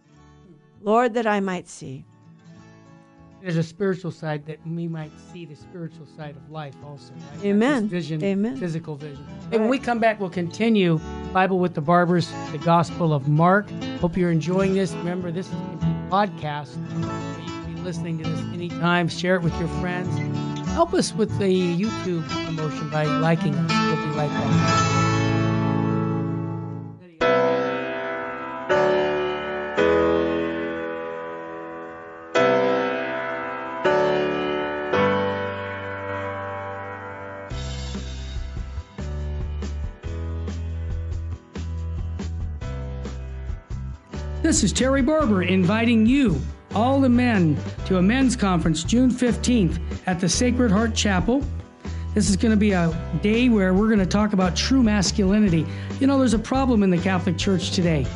Lord, that I might see. There's a spiritual side that we might see the spiritual side of life also. Right? Amen. Vision, Amen. physical vision. And when we come back, we'll continue Bible with the Barbers, the Gospel of Mark. Hope you're enjoying this. Remember, this is a podcast. So you can be listening to this anytime. Share it with your friends. Help us with the YouTube promotion by liking us. We'll be right back. This is Terry Barber inviting you, all the men, to a men's conference June 15th at the Sacred Heart Chapel. This is going to be a day where we're going to talk about true masculinity. You know, there's a problem in the Catholic Church today.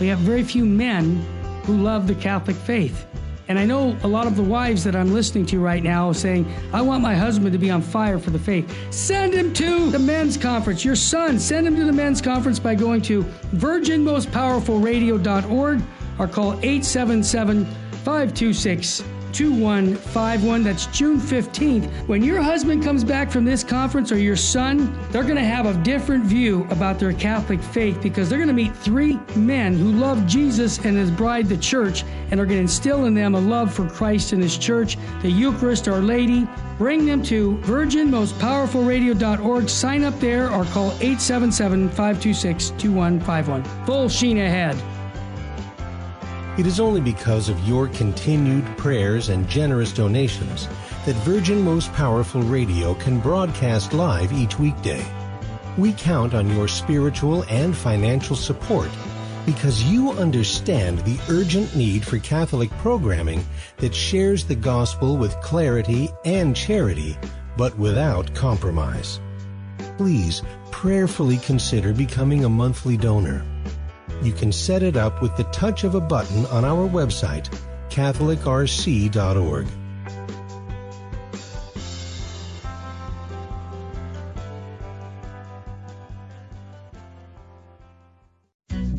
We have very few men who love the Catholic faith. And I know a lot of the wives that I'm listening to right now saying, I want my husband to be on fire for the faith. Send him to the men's conference. Your son, send him to the men's conference by going to virginmostpowerfulradio.org or call 877 526 2151. That's June 15th. When your husband comes back from this conference or your son, they're going to have a different view about their Catholic faith because they're going to meet three men who love Jesus and his bride, the church, and are going to instill in them a love for Christ and his church, the Eucharist, Our Lady. Bring them to virginmostpowerfulradio.org. Sign up there or call 877 526 2151. Full sheen ahead. It is only because of your continued prayers and generous donations that Virgin Most Powerful Radio can broadcast live each weekday. We count on your spiritual and financial support because you understand the urgent need for Catholic programming that shares the gospel with clarity and charity, but without compromise. Please prayerfully consider becoming a monthly donor. You can set it up with the touch of a button on our website, CatholicRC.org.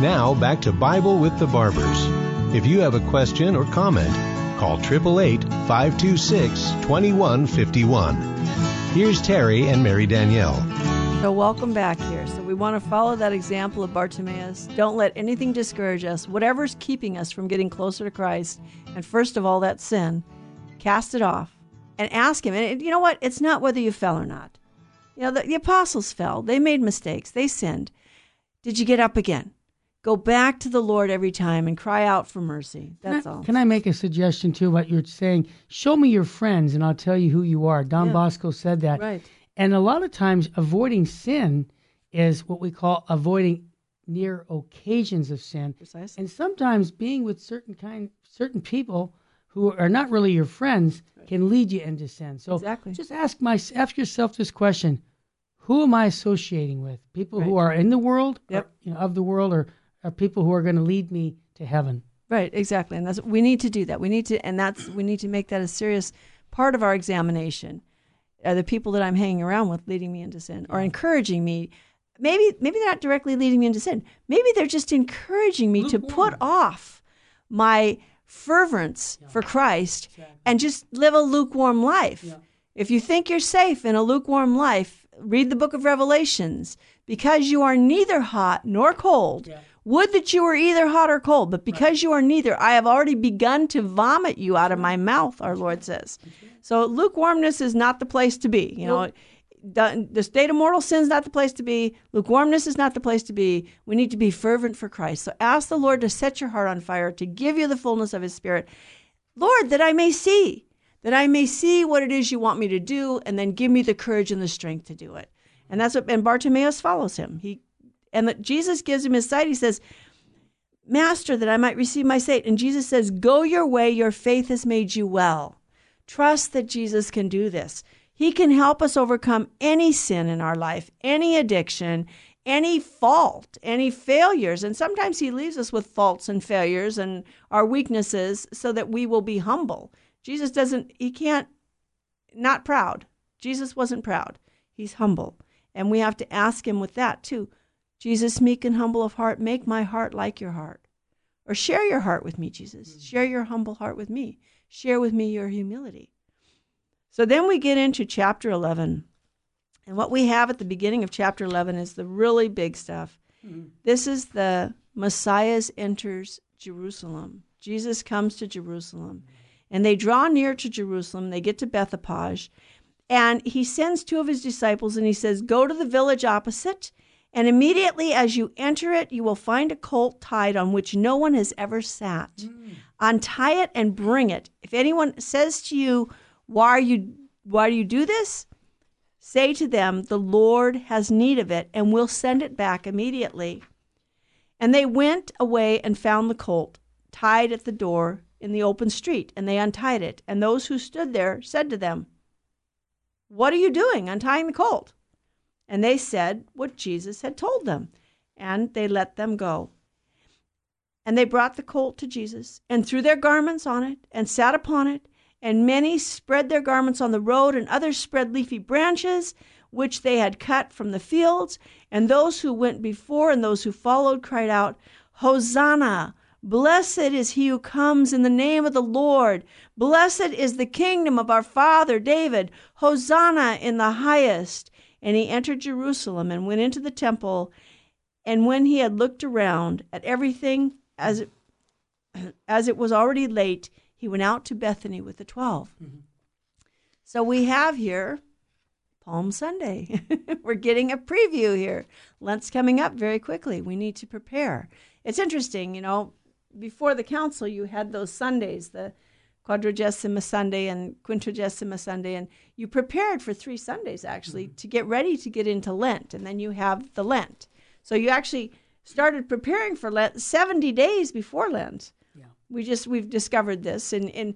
Now back to Bible with the Barbers. If you have a question or comment, call 888 526 2151. Here's Terry and Mary Danielle. So, welcome back here. So, we want to follow that example of Bartimaeus. Don't let anything discourage us. Whatever's keeping us from getting closer to Christ, and first of all, that sin, cast it off and ask Him. And you know what? It's not whether you fell or not. You know, the, the apostles fell, they made mistakes, they sinned. Did you get up again? Go back to the Lord every time and cry out for mercy. That's can I, all. Can I make a suggestion too? What you're saying? Show me your friends, and I'll tell you who you are. Don Yeah. Bosco said that. Right. And a lot of times, avoiding sin is what we call avoiding near occasions of sin. Precisely. And sometimes being with certain kind, certain people who are not really your friends can lead you into sin. So Exactly. just ask my ask yourself this question: Who am I associating with? People who are in the world, or, Yep. you know, of the world, or are people who are going to lead me to heaven? Right, exactly. And that's we need to do that. We need to and that's we need to make that a serious part of our examination. Are the people that I'm hanging around with leading me into sin or encouraging me? Maybe maybe they're not directly leading me into sin. Maybe they're just encouraging me to put off my fervence for Christ and just live a lukewarm life. If you think you're safe in a lukewarm life, read the book of Revelations. Because you are neither hot nor cold, would that you were either hot or cold, but because you are neither, I have already begun to vomit you out of my mouth, our Lord says. So lukewarmness is not the place to be. You know, the, the state of mortal sin is not the place to be. Lukewarmness is not the place to be. We need to be fervent for Christ. So ask the Lord to set your heart on fire, to give you the fullness of His Spirit. Lord, that I may see, that I may see what it is you want me to do, and then give me the courage and the strength to do it. And that's what, and Bartimaeus follows him. He, and that Jesus gives him his sight. He says, Master, that I might receive my sight. And Jesus says, Go your way, your faith has made you well. Trust that Jesus can do this. He can help us overcome any sin in our life, any addiction, any fault, any failures. And sometimes He leaves us with faults and failures and our weaknesses so that we will be humble. Jesus doesn't, He can't, not proud. Jesus wasn't proud. He's humble. And we have to ask Him with that too. Jesus, meek and humble of heart, make my heart like your heart. Or share your heart with me, Jesus. Mm-hmm. Share your humble heart with me. Share with me your humility. So then we get into chapter 11. And what we have at the beginning of chapter 11 is the really big stuff. Mm-hmm. This is the Messiah's enters Jerusalem. Jesus comes to Jerusalem. Mm-hmm. And they draw near to Jerusalem. They get to Bethphage. And he sends two of his disciples and he says, Go to the village opposite. And immediately as you enter it, you will find a colt tied on which no one has ever sat. Mm. Untie it and bring it. If anyone says to you, Why are you why do you do this? Say to them, The Lord has need of it, and will send it back immediately. And they went away and found the colt tied at the door in the open street, and they untied it. And those who stood there said to them, What are you doing, untying the colt? And they said what Jesus had told them, and they let them go. And they brought the colt to Jesus, and threw their garments on it, and sat upon it. And many spread their garments on the road, and others spread leafy branches, which they had cut from the fields. And those who went before and those who followed cried out, Hosanna! Blessed is he who comes in the name of the Lord. Blessed is the kingdom of our father David. Hosanna in the highest. And he entered Jerusalem and went into the temple. And when he had looked around at everything as it, <clears throat> as it was already late, he went out to Bethany with the 12 mm-hmm. So we have here Palm Sunday. <laughs> We're getting a preview here. Lent's coming up very quickly. We need to prepare. It's interesting, you know, before the council, you had those Sundays, the Quadragesima Sunday and Quinquagesima Sunday, and you prepared for three Sundays actually mm-hmm. to get ready to get into Lent, and then you have the Lent. So you actually started preparing for Lent 70 days before Lent. Yeah. We just we've discovered this, and and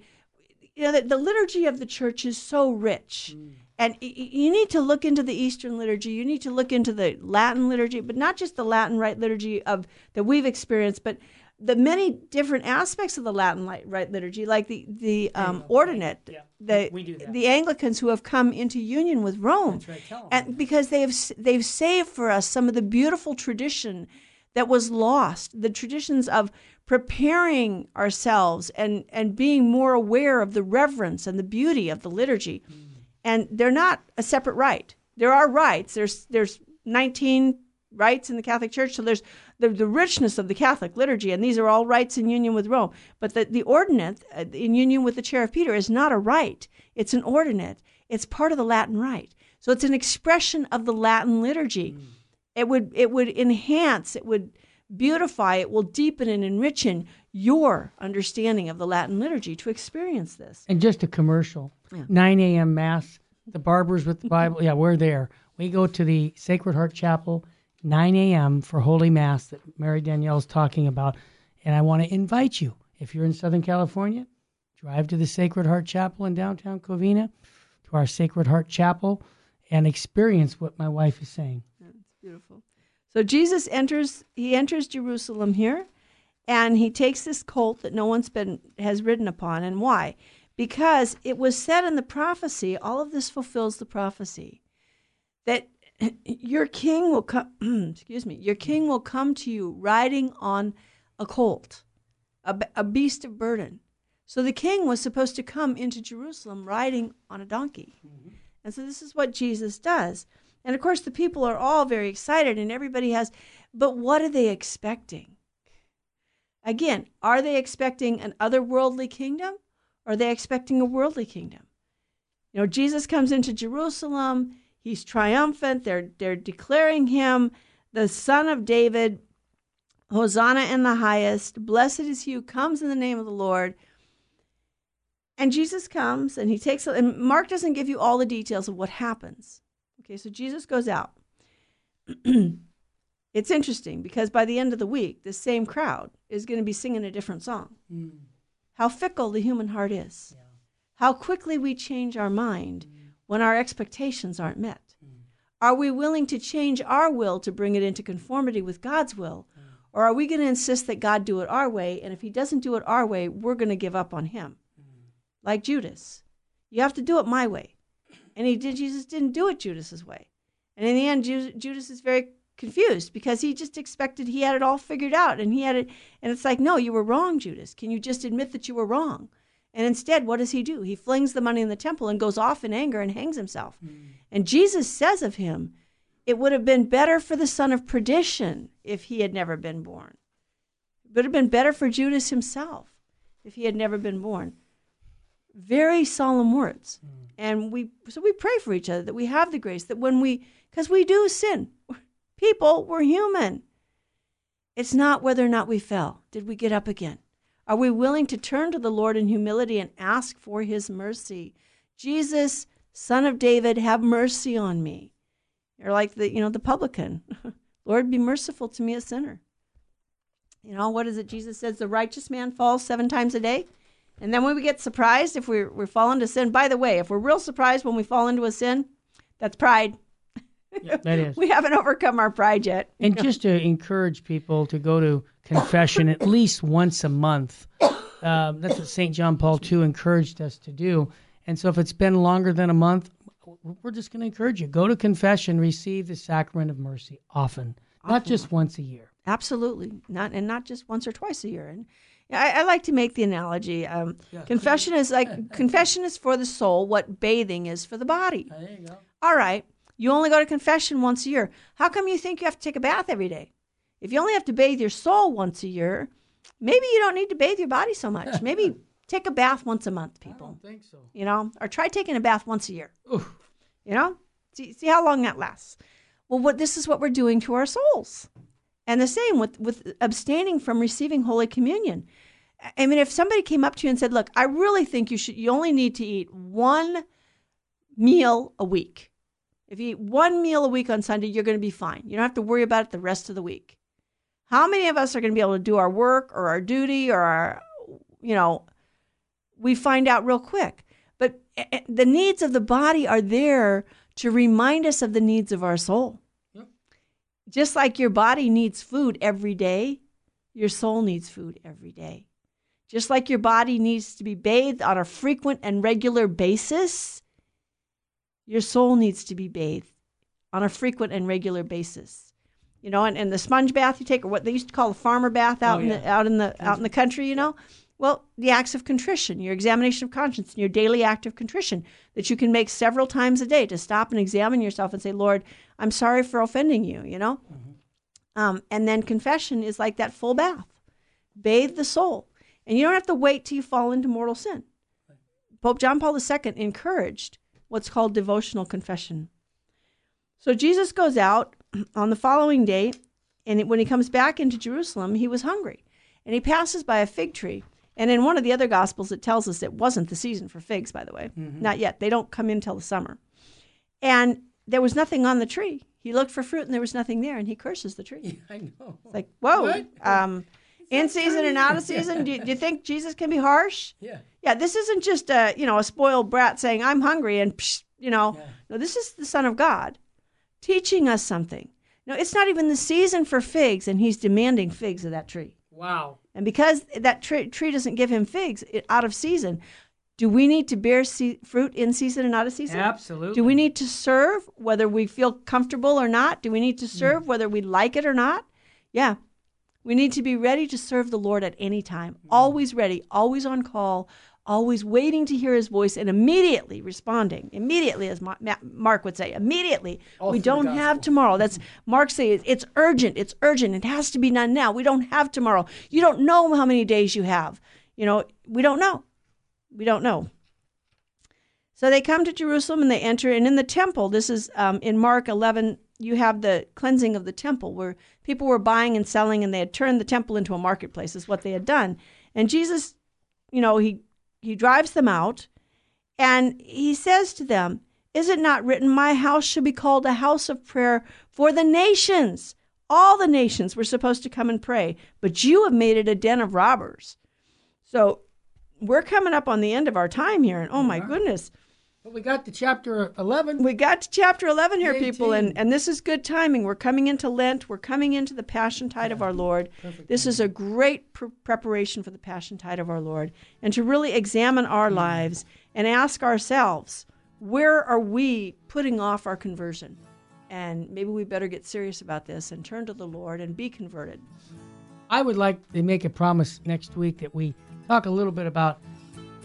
you know the, the liturgy of the church is so rich. Mm. And y- y- you need to look into the Eastern liturgy. You need to look into the Latin liturgy, but not just the Latin rite liturgy of that we've experienced, but the many different aspects of the Latin rite liturgy, like the the um, ordinariate, Yeah, the we do that. the Anglicans who have come into union with Rome, That's right, and because they have they've saved for us some of the beautiful tradition that was lost, the traditions of preparing ourselves and and being more aware of the reverence and the beauty of the liturgy and they're not a separate rite. There are rites. There's there's 19 rites in the Catholic Church, so there's the, the richness of the Catholic liturgy, and these are all rites in union with Rome. But the the ordinariate uh, in union with the Chair of Peter is not a rite; it's an ordinariate. It's part of the Latin rite, so it's an expression of the Latin liturgy. It would it would enhance, it would beautify, it will deepen and enrich your understanding of the Latin liturgy to experience this. And just a commercial. 9 a.m. Mass, the Barbers with the <laughs> Bible. Yeah, we're there. We go to the Sacred Heart Chapel, 9 a.m. for Holy Mass that Mary Danielle is talking about. And I want to invite you, if you're in Southern California, drive to the Sacred Heart Chapel in downtown Covina, to our Sacred Heart Chapel, and experience what my wife is saying. That's beautiful. So Jesus enters he enters Jerusalem here and he takes this colt that no one's been has ridden upon and why? Because it was said in the prophecy, all of this fulfills the prophecy that <clears throat> your king will come <clears throat> excuse me, your king will come to you riding on a colt, a, a beast of burden. So the king was supposed to come into Jerusalem riding on a donkey. Mm-hmm. And so this is what Jesus does. And of course, the people are all very excited, and everybody has, but what are they expecting? Again, are they expecting an otherworldly kingdom? Or are they expecting a worldly kingdom? You know, Jesus comes into Jerusalem, he's triumphant, they're, they're declaring him the son of David, Hosanna in the highest, blessed is he who comes in the name of the Lord. And Jesus comes and he takes, and Mark doesn't give you all the details of what happens. Okay, so Jesus goes out. <clears throat> it's interesting because by the end of the week, this same crowd is going to be singing a different song. Hmm. How fickle the human heart is. How quickly we change our mind when our expectations aren't met. Mm. Are we willing to change our will to bring it into conformity with God's will? Mm. Or are we going to insist that God do it our way? And if he doesn't do it our way, we're going to give up on him. Mm. Like Judas. You have to do it my way. And he did Jesus didn't do it Judas's way. And in the end Ju- Judas is very confused because he just expected he had it all figured out and he had it and it's like no you were wrong Judas can you just admit that you were wrong and instead what does he do? He flings the money in the temple and goes off in anger and hangs himself. Hmm. And Jesus says of him it would have been better for the son of perdition if he had never been born. It would have been better for Judas himself if he had never been born. Very solemn words. Hmm. And we so we pray for each other that we have the grace that when we because we do sin. <laughs> People we're human. It's not whether or not we fell. Did we get up again are we willing to turn to the lord in humility and ask for his mercy jesus son of david have mercy on me you're like the you know the publican <laughs> lord be merciful to me a sinner you know what is it jesus says the righteous man falls seven times a day and then when we get surprised if we're, we're falling into sin, by the way, if we're real surprised when we fall into a sin, that's pride. That <laughs> is. We haven't overcome our pride yet. And just to encourage people to go to confession at least once a month. Um, that's what St. John Paul II encouraged us to do. And so if it's been longer than a month, we're just going to encourage you go to confession, receive the sacrament of mercy often, not just once a year. Absolutely, not and not just once or twice a year. And I, I like to make the analogy: um, confession is like <laughs> confession is for the soul what bathing is for the body. There you go. All right, you only go to confession once a year. How come you think you have to take a bath every day? If you only have to bathe your soul once a year, maybe you don't need to bathe your body so much. <laughs> Maybe take a bath once a month, people. I don't think so. You know, or try taking a bath once a year. Oof. You know, see, see how long that lasts. Well, what this is what we're doing to our souls, and the same with with abstaining from receiving Holy Communion. I mean, if somebody came up to you and said, "Look, I really think you should. You only need to eat one meal a week. If you eat one meal a week on Sunday, you're going to be fine. You don't have to worry about it the rest of the week." How many of us are going to be able to do our work or our duty or our, you know, we find out real quick. But eh, eh, the needs of the body are there to remind us of the needs of our soul. Yep. Just like your body needs food every day, your soul needs food every day. Just like your body needs to be bathed on a frequent and regular basis, your soul needs to be bathed on a frequent and regular basis. You know, and, and the sponge bath you take, or what they used to call the farmer bath out Oh, in yeah. the out in the out in the country, you know, well, the acts of contrition, your examination of conscience, and your daily act of contrition that you can make several times a day to stop and examine yourself and say, Lord, I'm sorry for offending you, you know? Um, and then confession is like that full bath. Bathe the soul. And you don't have to wait till you fall into mortal sin. Pope John Paul II encouraged what's called devotional confession. So Jesus goes out <clears throat> on the following day, and when he comes back into Jerusalem, he was hungry. And he passes by a fig tree. And in one of the other gospels, it tells us it wasn't the season for figs, by the way. Not yet. They don't come in till the summer. And there was nothing on the tree. He looked for fruit and there was nothing there, and he curses the tree. <laughs> I know. It's like, whoa. Um, in season and out of season. Do you, do you think Jesus can be harsh? Yeah. Yeah, this isn't just a you know a spoiled brat saying I'm hungry and psh, you know. Yeah. No, this is the Son of God teaching us something. No, it's not even the season for figs, and he's demanding figs of that tree. Wow. And because that tree, tree doesn't give him figs it, out of season, do we need to bear se- fruit in season and out of season? Absolutely. Do we need to serve whether we feel comfortable or not? Do we need to hmm. serve whether we like it or not? Yeah. We need to be ready to serve the Lord at any time. Hmm. Always ready, always on call, always waiting to hear his voice and immediately responding. Immediately, as Ma- Ma- Mark would say, immediately. All we don't have tomorrow. That's Mark says it's urgent. It's urgent. It has to be done now. We don't have tomorrow. You don't know how many days you have. You know, we don't know. We don't know. So they come to Jerusalem and they enter, and in the temple, this is um, in Mark 11, you have the cleansing of the temple where people were buying and selling, and they had turned the temple into a marketplace, is what they had done. And Jesus, you know, he, he drives them out, and he says to them, Is it not written, My house should be called a house of prayer for the nations? All the nations were supposed to come and pray, but you have made it a den of robbers. So we're coming up on the end of our time here, and oh my goodness. But we got to chapter 11. We got to chapter 11 here, people, and, and this is good timing. We're coming into Lent. We're coming into the Passion Tide of our Lord. This is a great pr- preparation for the Passion Tide of our Lord. And to really examine our mm. lives and ask ourselves, where are we putting off our conversion? And maybe we better get serious about this and turn to the Lord and be converted. I would like to make a promise next week that we talk a little bit about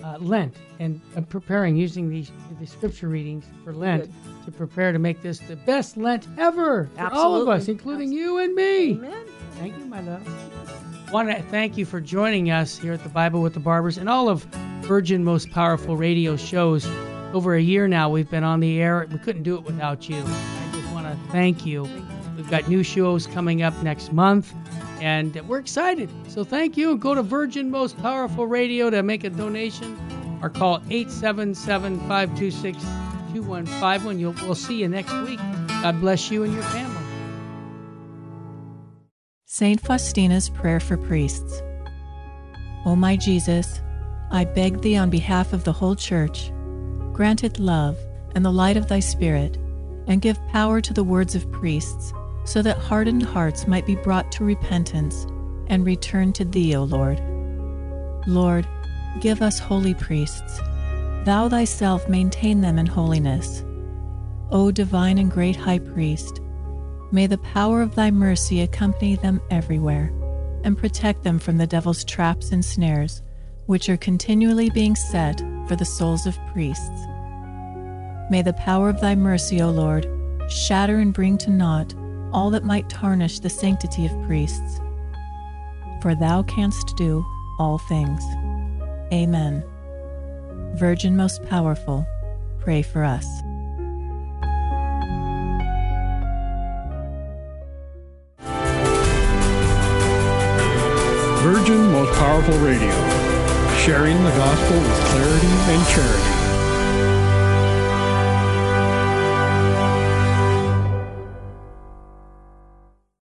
uh, Lent and uh, preparing using these the scripture readings for Lent to prepare to make this the best Lent ever for all of us, including you and me. Amen. Thank you, my love. Want to thank you for joining us here at the Bible with the Barbers and all of Virgin Most Powerful Radio shows. Over a year now, we've been on the air. We couldn't do it without you. I just want to thank you. We've got new shows coming up next month, and we're excited. So thank you. Go to Virgin Most Powerful Radio to make a donation or call 877 526 2151. We'll see you next week. God bless you and your family. Saint Faustina's Prayer for Priests. O my Jesus, I beg thee on behalf of the whole Church, grant it love and the light of thy Spirit, and give power to the words of priests, so that hardened hearts might be brought to repentance and return to thee, O Lord. Lord, give us holy priests. Thou thyself maintain them in holiness. O divine and great High Priest, May the power of thy mercy accompany them everywhere and protect them from the devil's traps and snares, which are continually being set for the souls of priests. May the power of thy mercy, O Lord, shatter and bring to naught all that might tarnish the sanctity of priests. For thou canst do all things. Amen. Virgin most powerful, pray for us. Virgin Most Powerful Radio, sharing the gospel with clarity and charity.